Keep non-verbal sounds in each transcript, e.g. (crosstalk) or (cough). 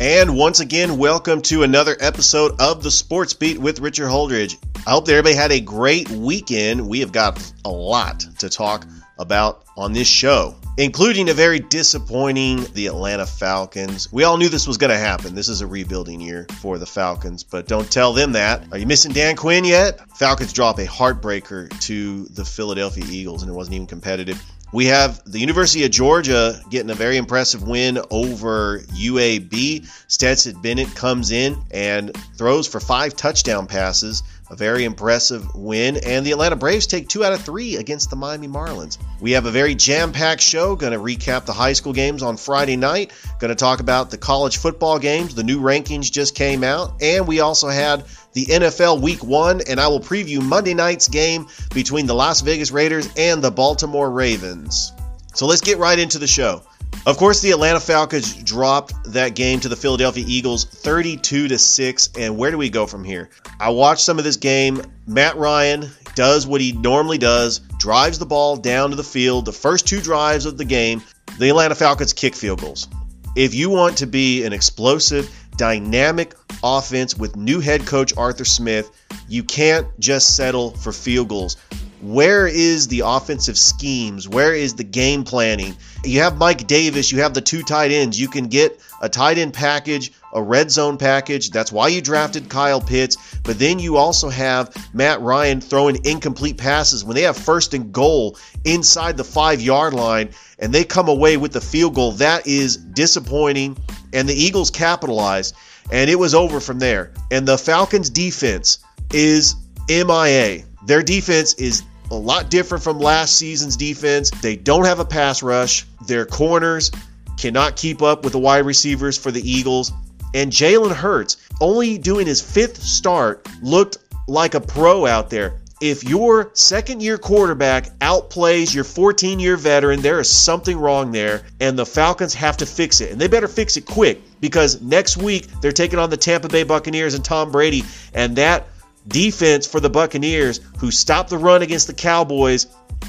And once again, welcome to another episode of the Sports Beat with Richard Holdridge. I hope that everybody had a great weekend. We have got a lot to talk about on this show, including a very disappointing the Atlanta Falcons. We all knew this was going to happen. This is a rebuilding year for the Falcons, but don't tell them that. Are you missing Dan Quinn yet? Falcons drop a heartbreaker to the Philadelphia Eagles, and it wasn't even competitive. We have the University of Georgia getting a very impressive win over UAB. Stetson Bennett comes in and throws for five touchdown passes. A very impressive win. And the Atlanta Braves take two out of three against the Miami Marlins. We have a very jam packed show. Going to recap the high school games on Friday night. Going to talk about the college football games. The new rankings just came out. And we also had the NFL Week 1, and I will preview Monday night's game between the Las Vegas Raiders and the Baltimore Ravens. So let's get right into the show. Of course, the Atlanta Falcons dropped that game to the Philadelphia Eagles 32 to 6, and where do we go from here? I watched some of this game. Matt Ryan does what he normally does, drives the ball down to the field. The first two drives of the game, the Atlanta Falcons kick field goals. If you want to be an explosive, dynamic offense with new head coach Arthur Smith, you can't just settle for field goals. Where is the offensive schemes? Where is the game planning? You have Mike Davis, you have the two tight ends. You can get a tight end package, a red zone package. That's why you drafted Kyle Pitts. But then you also have Matt Ryan throwing incomplete passes when they have first and goal inside the five yard line and they come away with the field goal. That is disappointing. And the Eagles capitalized, and it was over from there. And the Falcons' defense is MIA. Their defense is a lot different from last season's defense. They don't have a pass rush. Their corners cannot keep up with the wide receivers for the Eagles. And Jalen Hurts, only doing his fifth start, looked like a pro out there. If your second year quarterback outplays your 14 year veteran, there is something wrong there, and the Falcons have to fix it. And they better fix it quick because next week they're taking on the Tampa Bay Buccaneers and Tom Brady, and that defense for the Buccaneers, who stopped the run against the Cowboys,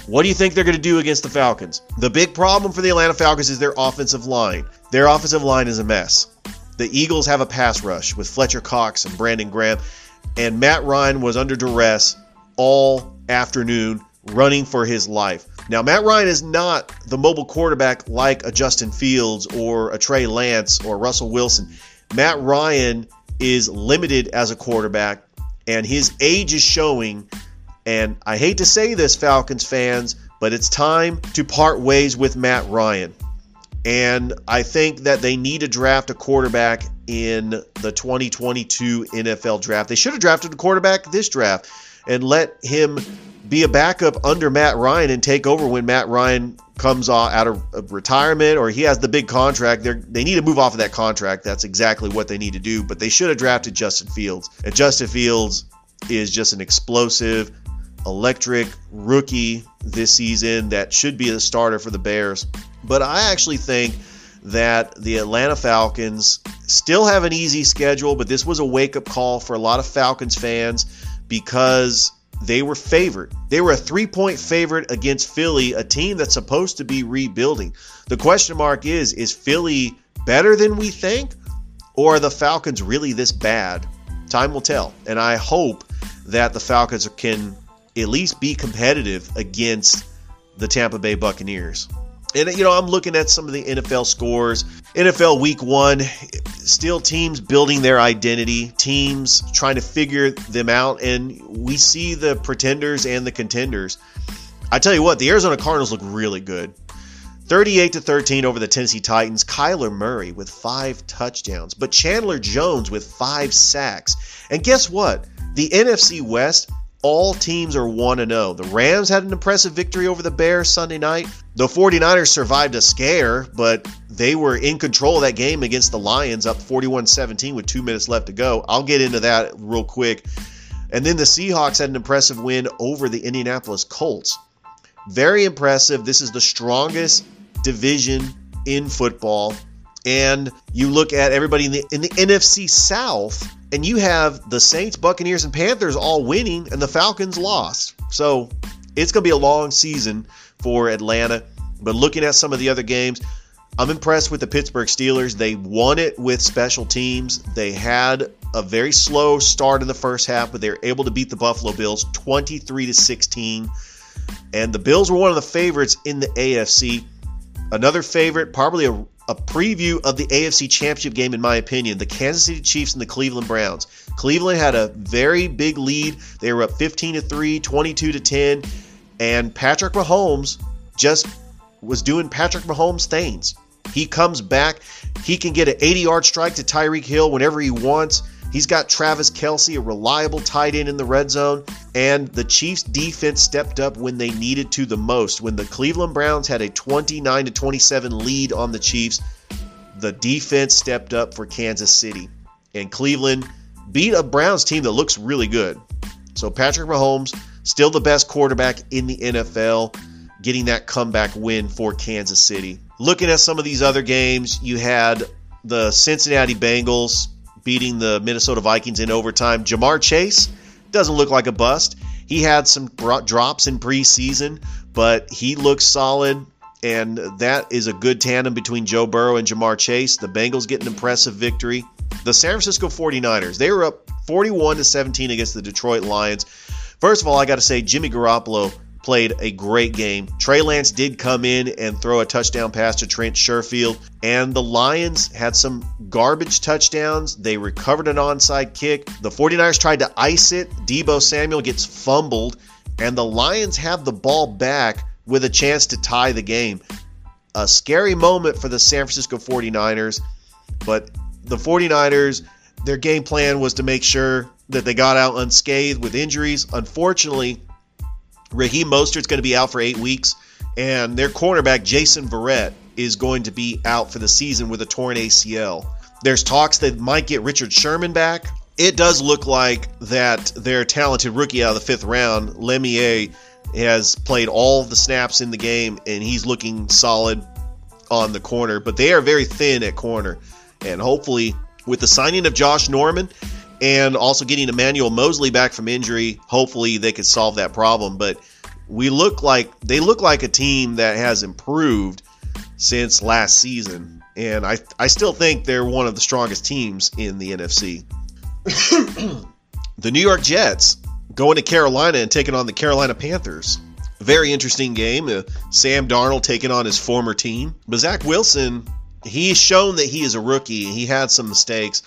what do you think they're going to do against the Falcons? The big problem for the Atlanta Falcons is their offensive line. Their offensive line is a mess. The Eagles have a pass rush with Fletcher Cox and Brandon Graham, and Matt Ryan was under duress all afternoon running for his life. Now, Matt Ryan is not the mobile quarterback like a Justin Fields or a Trey Lance or Russell Wilson. Matt Ryan is limited as a quarterback and his age is showing. And I hate to say this, Falcons fans, but it's time to part ways with Matt Ryan. And I think that they need to draft a quarterback in the 2022 NFL draft. They should have drafted a quarterback this draft and let him be a backup under Matt Ryan and take over when Matt Ryan comes out of retirement or he has the big contract. They're, they need to move off of that contract. That's exactly what they need to do. But they should have drafted Justin Fields. And Justin Fields is just an explosive, electric rookie this season that should be the starter for the Bears. But I actually think that the Atlanta Falcons still have an easy schedule, but this was a wake up call for a lot of Falcons fans because they were favored. They were a three point favorite against Philly, a team that's supposed to be rebuilding. The question mark is is Philly better than we think? Or are the Falcons really this bad? Time will tell. And I hope that the Falcons can at least be competitive against the Tampa Bay Buccaneers. And, you know, I'm looking at some of the NFL scores. NFL week one, still teams building their identity, teams trying to figure them out. And we see the pretenders and the contenders. I tell you what, the Arizona Cardinals look really good. 38 to 13 over the Tennessee Titans. Kyler Murray with five touchdowns, but Chandler Jones with five sacks. And guess what? The NFC West all teams are 1 0. The Rams had an impressive victory over the Bears Sunday night. The 49ers survived a scare, but they were in control of that game against the Lions, up 41 17 with two minutes left to go. I'll get into that real quick. And then the Seahawks had an impressive win over the Indianapolis Colts. Very impressive. This is the strongest division in football. And you look at everybody in the in the NFC South, and you have the Saints, Buccaneers, and Panthers all winning, and the Falcons lost. So it's going to be a long season for Atlanta. But looking at some of the other games, I'm impressed with the Pittsburgh Steelers. They won it with special teams. They had a very slow start in the first half, but they were able to beat the Buffalo Bills 23 to 16. And the Bills were one of the favorites in the AFC. Another favorite, probably a, a preview of the AFC Championship game, in my opinion, the Kansas City Chiefs and the Cleveland Browns. Cleveland had a very big lead. They were up 15 to 3, 22 to 10, and Patrick Mahomes just was doing Patrick Mahomes things. He comes back. He can get an 80 yard strike to Tyreek Hill whenever he wants. He's got Travis Kelce, a reliable tight end in the red zone, and the Chiefs defense stepped up when they needed to the most. When the Cleveland Browns had a 29 to 27 lead on the Chiefs, the defense stepped up for Kansas City. And Cleveland beat a Browns team that looks really good. So Patrick Mahomes, still the best quarterback in the NFL, getting that comeback win for Kansas City. Looking at some of these other games, you had the Cincinnati Bengals beating the Minnesota Vikings in overtime. Ja'Marr Chase doesn't look like a bust. He had some drops in preseason, but he looks solid, and that is a good tandem between Joe Burrow and Ja'Marr Chase. The Bengals get an impressive victory. The San Francisco 49ers, they were up 41 to 17 against the Detroit Lions. First of all, I got to say Jimmy Garoppolo played a great game. Trey Lance did come in and throw a touchdown pass to Trent Sherfield, and the Lions had some garbage touchdowns. They recovered an onside kick. The 49ers tried to ice it. Deebo Samuel gets fumbled, and the Lions have the ball back with a chance to tie the game. A scary moment for the San Francisco 49ers, but the 49ers, their game plan was to make sure that they got out unscathed with injuries. Unfortunately, Raheem Mostert's going to be out for eight weeks, and their cornerback Jason Verrett is going to be out for the season with a torn ACL. There's talks that might get Richard Sherman back. It does look like that their talented rookie out of the fifth round, Lemieux, has played all the snaps in the game, and he's looking solid on the corner. But they are very thin at corner, and hopefully, with the signing of Josh Norman and also getting Emmanuel Moseley back from injury, hopefully they could solve that problem. But we look like they look like a team that has improved since last season, and I I still think they're one of the strongest teams in the NFC. (clears throat) the New York Jets going to Carolina and taking on the Carolina Panthers. Very interesting game. Uh, Sam Darnold taking on his former team, but Zach Wilson. He's shown that he is a rookie. He had some mistakes,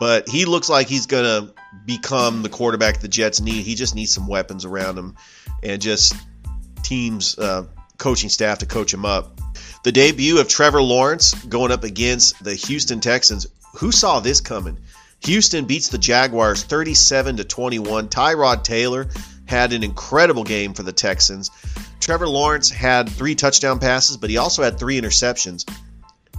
but he looks like he's to become the quarterback the Jets need. He just needs some weapons around him and just teams, uh, coaching staff to coach him up. The debut of Trevor Lawrence going up against the Houston Texans. Who saw this coming? Houston beats the Jaguars 37 to 21. Tyrod Taylor had an incredible game for the Texans. Trevor Lawrence had three touchdown passes, but he also had three interceptions.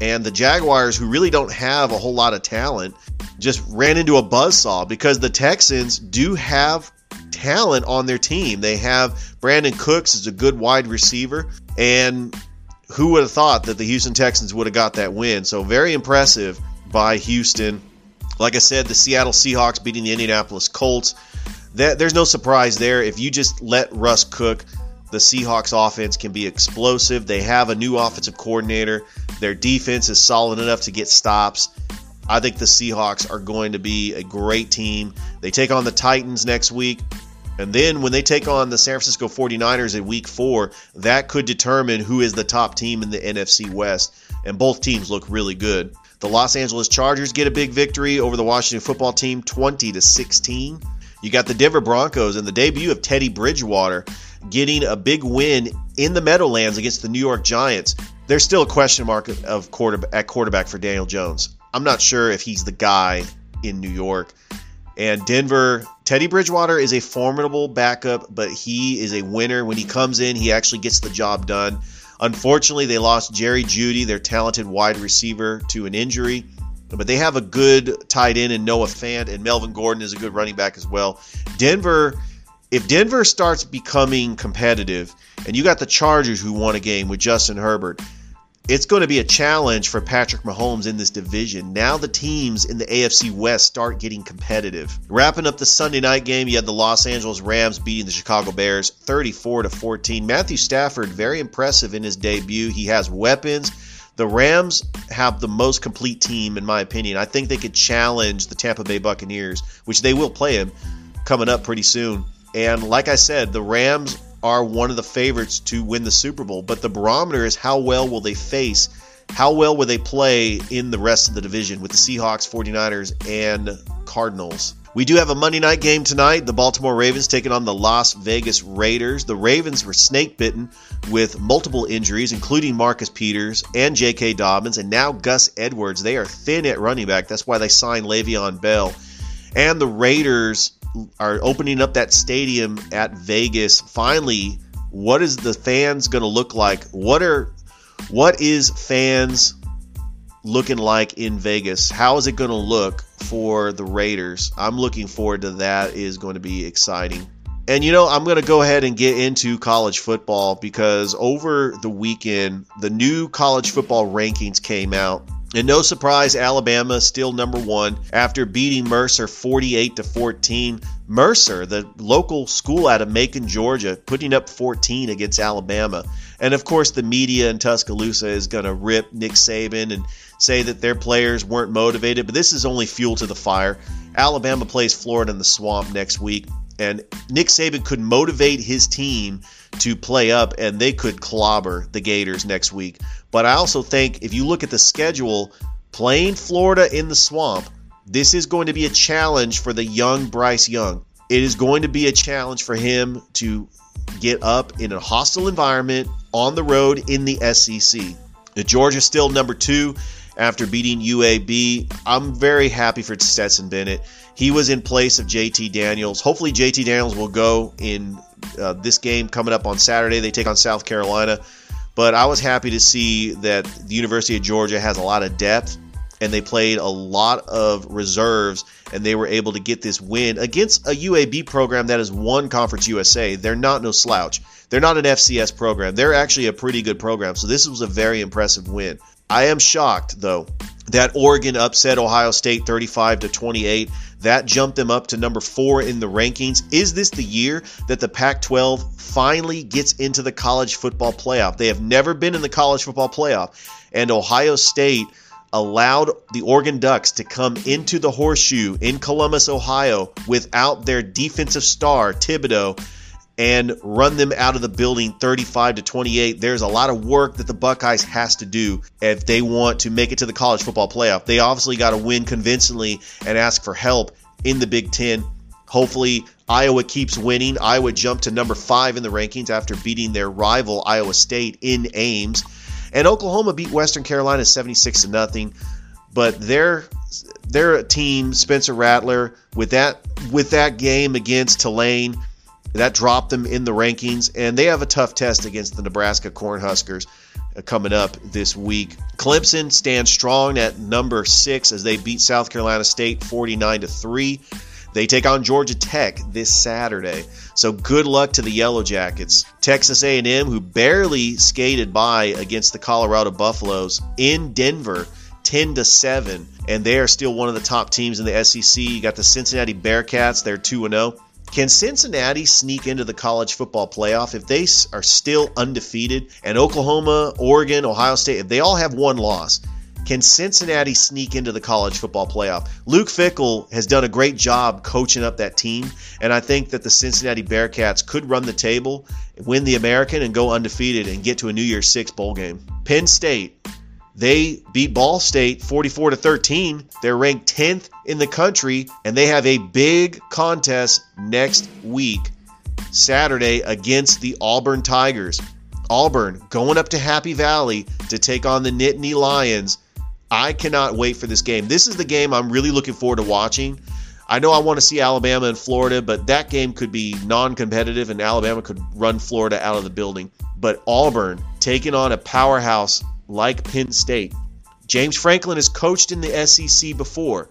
And the Jaguars, who really don't have a whole lot of talent, just ran into a buzzsaw because the Texans do have talent on their team. They have Brandin Cooks is a good wide receiver, and who would have thought that the Houston Texans would have got that win? So very impressive by Houston. Like I said, the Seattle Seahawks beating the Indianapolis Colts. That there's no surprise there. If you just let Russ cook, the Seahawks offense can be explosive. They have a new offensive coordinator. Their defense is solid enough to get stops. I think the Seahawks are going to be a great team. They take on the Titans next week. And then when they take on the San Francisco 49ers in week four, that could determine who is the top team in the NFC West. And both teams look really good. The Los Angeles Chargers get a big victory over the Washington football team 20 to 16. You got the Denver Broncos and the debut of Teddy Bridgewater getting a big win in the Meadowlands against the New York Giants. There's still a question mark of quarterback at quarterback for Daniel Jones. I'm not sure if he's the guy in New York. And Denver, Teddy Bridgewater is a formidable backup, but he is a winner. When he comes in, he actually gets the job done. Unfortunately, they lost Jerry Jeudy, their talented wide receiver, to an injury. But they have a good tight end in Noah Fant, and Melvin Gordon is a good running back as well. Denver, if Denver starts becoming competitive, and you got the Chargers who won a game with Justin Herbert, it's going to be a challenge for Patrick Mahomes in this division. Now the teams in the AFC West start getting competitive. Wrapping up the Sunday night game, you had the Los Angeles Rams beating the Chicago Bears 34 to 14. Matthew Stafford very impressive in his debut. He has weapons. The Rams have the most complete team in my opinion. I think they could challenge the Tampa Bay Buccaneers, which they will play them coming up pretty soon. And like I said, the Rams are one of the favorites to win the Super Bowl, but the barometer is how well will they face, how well will they play in the rest of the division with the Seahawks, 49ers, and Cardinals. We do have a Monday night game tonight. The Baltimore Ravens taking on the Las Vegas Raiders. The Ravens were snake bitten with multiple injuries, including Marcus Peters and J.K. Dobbins, and now Gus Edwards. They are thin at running back. That's why they signed Le'Veon Bell. And the Raiders are opening up that stadium at Vegas. Finally, what is the fans going to look like? What are what is fans looking like in Vegas? How is it going to look for the Raiders? I'm looking forward to that. Is going to be exciting. And you know, I'm going to go ahead and get into college football because over the weekend, the new college football rankings came out and no surprise, Alabama still number one after beating Mercer 48 to 14. Mercer, the local school out of Macon, Georgia, putting up 14 against Alabama. And of course, the media in Tuscaloosa is going to rip Nick Saban and say that their players weren't motivated, but this is only fuel to the fire. Alabama plays Florida in the swamp next week, and Nick Saban could motivate his team to play up, and they could clobber the Gators next week. But I also think if you look at the schedule, playing Florida in the swamp, this is going to be a challenge for the young Bryce Young. It is going to be a challenge for him to get up in a hostile environment on the road in the SEC. Georgia still number two after beating UAB. I'm very happy for Stetson Bennett. He was in place of JT Daniels. Hopefully, JT Daniels will go in uh, this game coming up on Saturday. They take on South Carolina. But I was happy to see that the University of Georgia has a lot of depth and they played a lot of reserves and they were able to get this win against a UAB program that is one Conference USA. They're not no slouch. They're not an FCS program. They're actually a pretty good program. So this was a very impressive win. I am shocked though that Oregon upset Ohio State 35 to 28. That jumped them up to number four in the rankings. Is this the year that the Pac 12 finally gets into the college football playoff? They have never been in the college football playoff, and Ohio State allowed the Oregon Ducks to come into the horseshoe in Columbus, Ohio, without their defensive star, Thibodeaux and run them out of the building 35 to 28. There's a lot of work that the Buckeyes has to do if they want to make it to the college football playoff. They obviously got to win convincingly and ask for help in the Big 10. Hopefully Iowa keeps winning. Iowa jumped to number 5 in the rankings after beating their rival Iowa State in Ames. And Oklahoma beat Western Carolina 76 to nothing. But their their team, Spencer Rattler, with that with that game against Tulane, that dropped them in the rankings, and they have a tough test against the Nebraska Cornhuskers uh, coming up this week. Clemson stands strong at number six as they beat South Carolina State 49 to 3. They take on Georgia Tech this Saturday. So good luck to the Yellow Jackets. Texas A&M who barely skated by against the Colorado Buffaloes in Denver 10 to 7 and they are still one of the top teams in the SEC. You got the Cincinnati Bearcats, they're 2 and 0. Can Cincinnati sneak into the college football playoff if they are still undefeated and Oklahoma, Oregon, Ohio State, if they all have one loss? Can Cincinnati sneak into the college football playoff? Luke Fickell has done a great job coaching up that team, and I think that the Cincinnati Bearcats could run the table, win the American, and go undefeated and get to a New Year's Six bowl game. Penn State they beat Ball State 44 to 13. They're ranked 10th in the country and they have a big contest next week, Saturday against the Auburn Tigers. Auburn going up to Happy Valley to take on the Nittany Lions. I cannot wait for this game. This is the game I'm really looking forward to watching. I know I want to see Alabama and Florida, but that game could be non competitive and Alabama could run Florida out of the building. But Auburn taking on a powerhouse like Penn State. James Franklin has coached in the SEC before.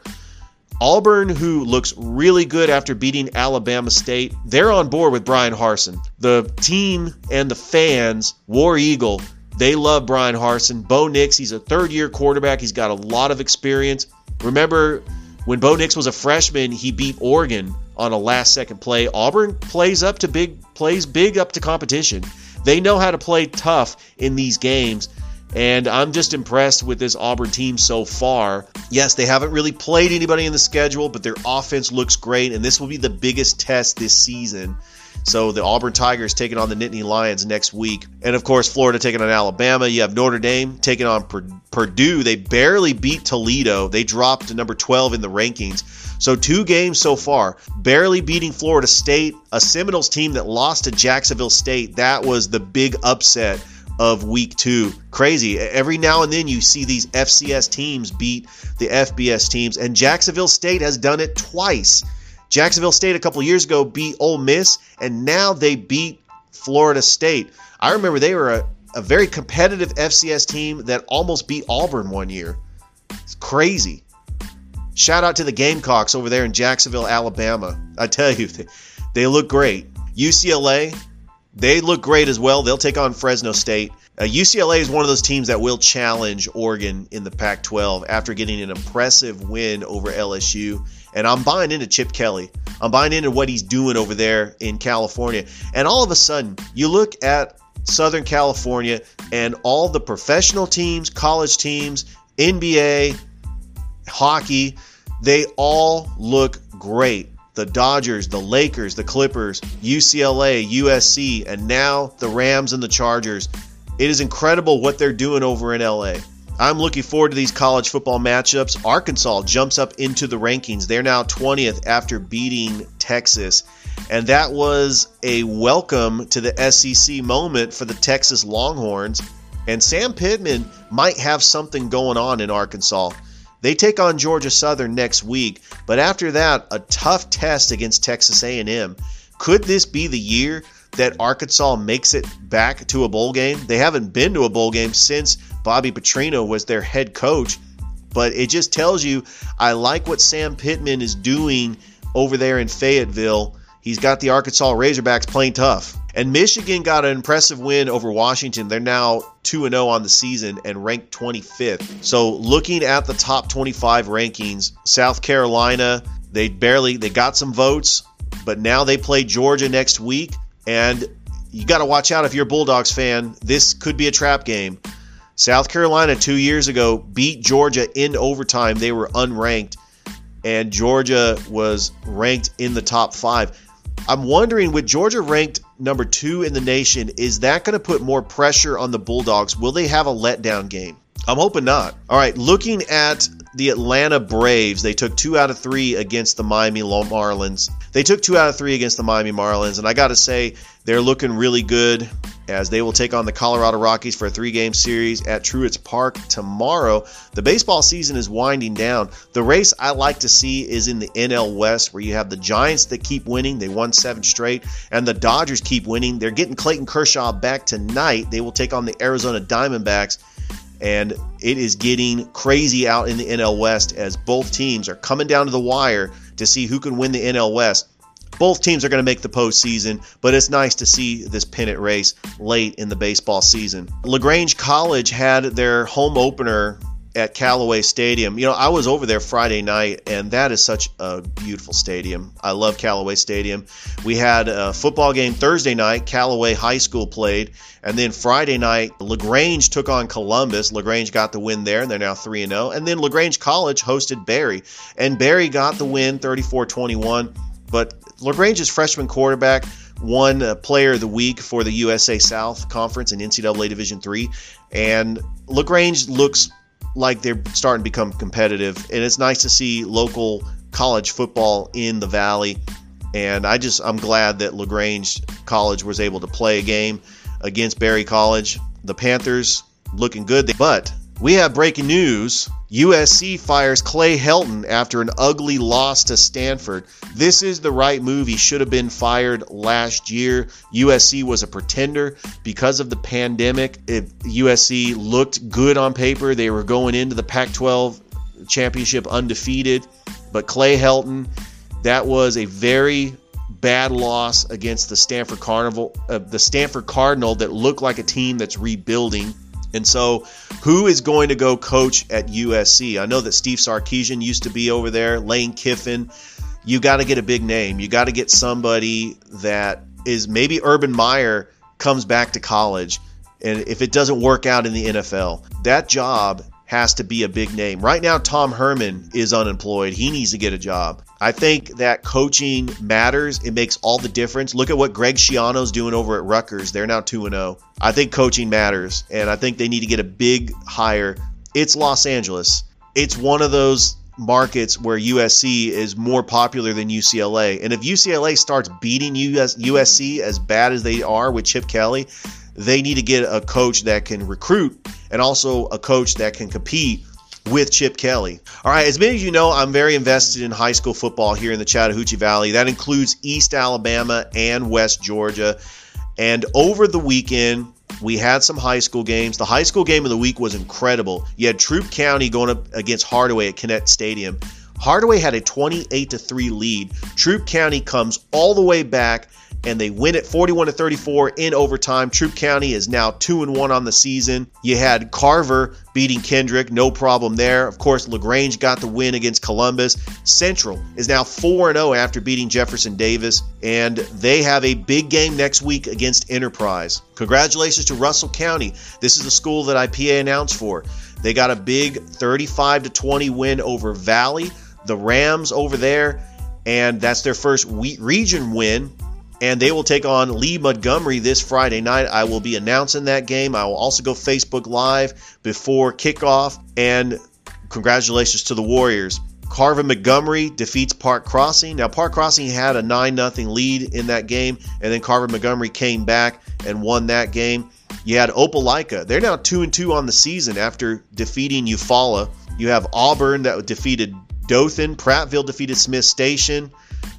Auburn, who looks really good after beating Alabama State, they're on board with Bryan Harsin. The team and the fans, War Eagle, they love Bryan Harsin. Bo Nix, he's a third year quarterback. He's got a lot of experience. Remember when Bo Nix was a freshman, he beat Oregon on a last second play. Auburn plays up to big plays big up to competition. They know how to play tough in these games. And I'm just impressed with this Auburn team so far. Yes, they haven't really played anybody in the schedule, but their offense looks great, and this will be the biggest test this season. So the Auburn Tigers taking on the Nittany Lions next week. And of course, Florida taking on Alabama. You have Notre Dame taking on Purdue. They barely beat Toledo. They dropped to number 12 in the rankings. So two games so far, barely beating Florida State, a Seminoles team that lost to Jacksonville State. That was the big upset of week two. Crazy. Every now and then you see these FCS teams beat the FBS teams, and Jacksonville State has done it twice. Jacksonville State a couple years ago beat Ole Miss, and now they beat Florida State. I remember they were a, a very competitive FCS team that almost beat Auburn one year. It's crazy. Shout out to the Gamecocks over there in Jacksonville, Alabama. I tell you, they, (laughs) they look great. UCLA, they look great as well. They'll take on Fresno State. Uh, UCLA is one of those teams that will challenge Oregon in the Pac 12 after getting an impressive win over LSU. And I'm buying into Chip Kelly. I'm buying into what he's doing over there in California. And all of a sudden, you look at Southern California and all the professional teams, college teams, NBA, hockey, they all look great the Dodgers, the Lakers, the Clippers, UCLA, USC, and now the Rams and the Chargers. It is incredible what they're doing over in LA. I'm looking forward to these college football matchups. Arkansas jumps up into the rankings. They're now 20th after beating Texas. And that was a welcome to the SEC moment for the Texas Longhorns. And Sam Pittman might have something going on in Arkansas. They take on Georgia Southern next week, but after that, a tough test against Texas A&M. Could this be the year that Arkansas makes it back to a bowl game? They haven't been to a bowl game since Bobby Petrino was their head coach, but it just tells you I like what Sam Pittman is doing over there in Fayetteville. He's got the Arkansas Razorbacks playing tough. And Michigan got an impressive win over Washington. They're now 2 0 on the season and ranked 25th. So looking at the top 25 rankings, South Carolina, they barely they got some votes, but now they play Georgia next week and you got to watch out if you're a Bulldogs fan. This could be a trap game. South Carolina 2 years ago beat Georgia in overtime. They were unranked and Georgia was ranked in the top 5 I'm wondering with Georgia ranked number two in the nation, is that going to put more pressure on the Bulldogs? Will they have a letdown game? I'm hoping not. All right, looking at the Atlanta Braves, they took two out of three against the Miami Marlins. They took two out of three against the Miami Marlins, and I got to say, they're looking really good as they will take on the Colorado Rockies for a three game series at Truist Park tomorrow. The baseball season is winding down. The race I like to see is in the NL West, where you have the Giants that keep winning. They won seven straight, and the Dodgers keep winning. They're getting Clayton Kershaw back tonight. They will take on the Arizona Diamondbacks. And it is getting crazy out in the NL West as both teams are coming down to the wire to see who can win the NL West. Both teams are going to make the postseason, but it's nice to see this pennant race late in the baseball season. LaGrange College had their home opener at Callaway Stadium. You know, I was over there Friday night, and that is such a beautiful stadium. I love Callaway Stadium. We had a football game Thursday night. Callaway High School played, and then Friday night, LaGrange took on Columbus. LaGrange got the win there, and they're now 3 0. And then LaGrange College hosted Berry, and Berry got the win 34 21. But LaGrange's freshman quarterback won Player of the Week for the USA South Conference in NCAA Division three, and LaGrange looks like they're starting to become competitive, and it's nice to see local college football in the Valley. And I just I'm glad that LaGrange College was able to play a game against Berry College. The Panthers looking good, but We have breaking news. USC fires Clay Helton after an ugly loss to Stanford. This is the right move. He should have been fired last year. USC was a pretender because of the pandemic. It, USC looked good on paper. They were going into the Pac 12 championship undefeated. But Clay Helton, that was a very bad loss against the Stanford Carnival, uh, the Stanford Cardinal that looked like a team that's rebuilding. And so, who is going to go coach at USC? I know that Steve Sarkisian used to be over there, Lane Kiffin. You got to get a big name. You got to get somebody that is maybe Urban Meyer comes back to college. And if it doesn't work out in the NFL, that job has to be a big name. Right now, Tom Herman is unemployed. He needs to get a job. I think that coaching matters. It makes all the difference. Look at what Greg Schiano's doing over at Rutgers. They're now 2 0. I think coaching matters, and I think they need to get a big hire. It's Los Angeles. It's one of those markets where USC is more popular than UCLA. And if UCLA starts beating US, USC as bad as they are with Chip Kelly, they need to get a coach that can recruit and also a coach that can compete with Chip Kelly. All right, as many of you know, I'm very invested in high school football here in the Chattahoochee Valley. That includes East Alabama and West Georgia. And over the weekend, we had some high school games. The high school game of the week was incredible. You had Troup County going up against Hardaway at Kinnett Stadium. Hardaway had a 28 to 3 lead. Troup County comes all the way back and they win it 41 to 34 in overtime. Troup County is now 2 and 1 on the season. You had Carver beating Kendrick, no problem there. Of course, LaGrange got the win against Columbus. Central is now 4 and 0 after beating Jefferson Davis, and they have a big game next week against Enterprise. Congratulations to Russell County. This is the school that IPA announced for. They got a big 35 to 20 win over Valley, the Rams over there, and that's their first region win and they will take on Lee Montgomery this Friday night. I will be announcing that game. I will also go Facebook Live before kickoff. And congratulations to the Warriors. Carver Montgomery defeats Park Crossing. Now, Park Crossing had a 9 0 lead in that game, and then Carver Montgomery came back and won that game. You had Opelika. They're now 2 and 2 on the season after defeating Eufaula. You have Auburn that defeated Dothan. Prattville defeated Smith Station.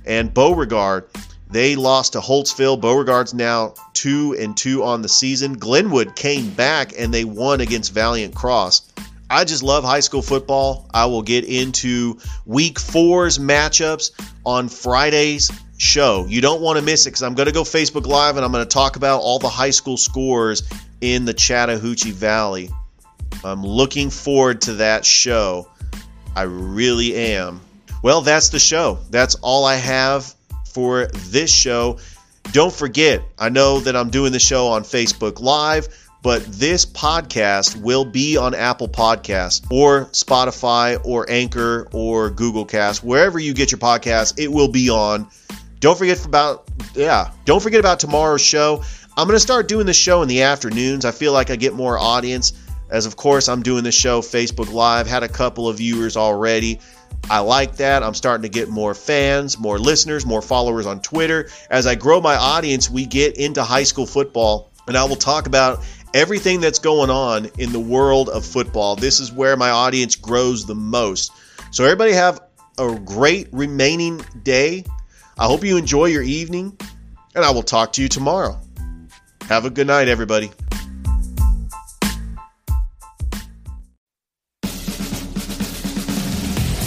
And Beauregard they lost to Holtsville. Beauregard's now two and two on the season. Glenwood came back and they won against Valiant Cross. I just love high school football. I will get into week four's matchups on Friday's show. You don't want to miss it because I'm going to go Facebook Live and I'm going to talk about all the high school scores in the Chattahoochee Valley. I'm looking forward to that show. I really am. Well, that's the show. That's all I have for this show. Don't forget, I know that I'm doing the show on Facebook Live, but this podcast will be on Apple Podcasts or Spotify or Anchor or Google Cast, wherever you get your podcast, it will be on. Don't forget about yeah, don't forget about tomorrow's show. I'm going to start doing the show in the afternoons. I feel like I get more audience as of course I'm doing the show Facebook Live, had a couple of viewers already. I like that. I'm starting to get more fans, more listeners, more followers on Twitter. As I grow my audience, we get into high school football, and I will talk about everything that's going on in the world of football. This is where my audience grows the most. So, everybody have a great remaining day. I hope you enjoy your evening, and I will talk to you tomorrow. Have a good night, everybody.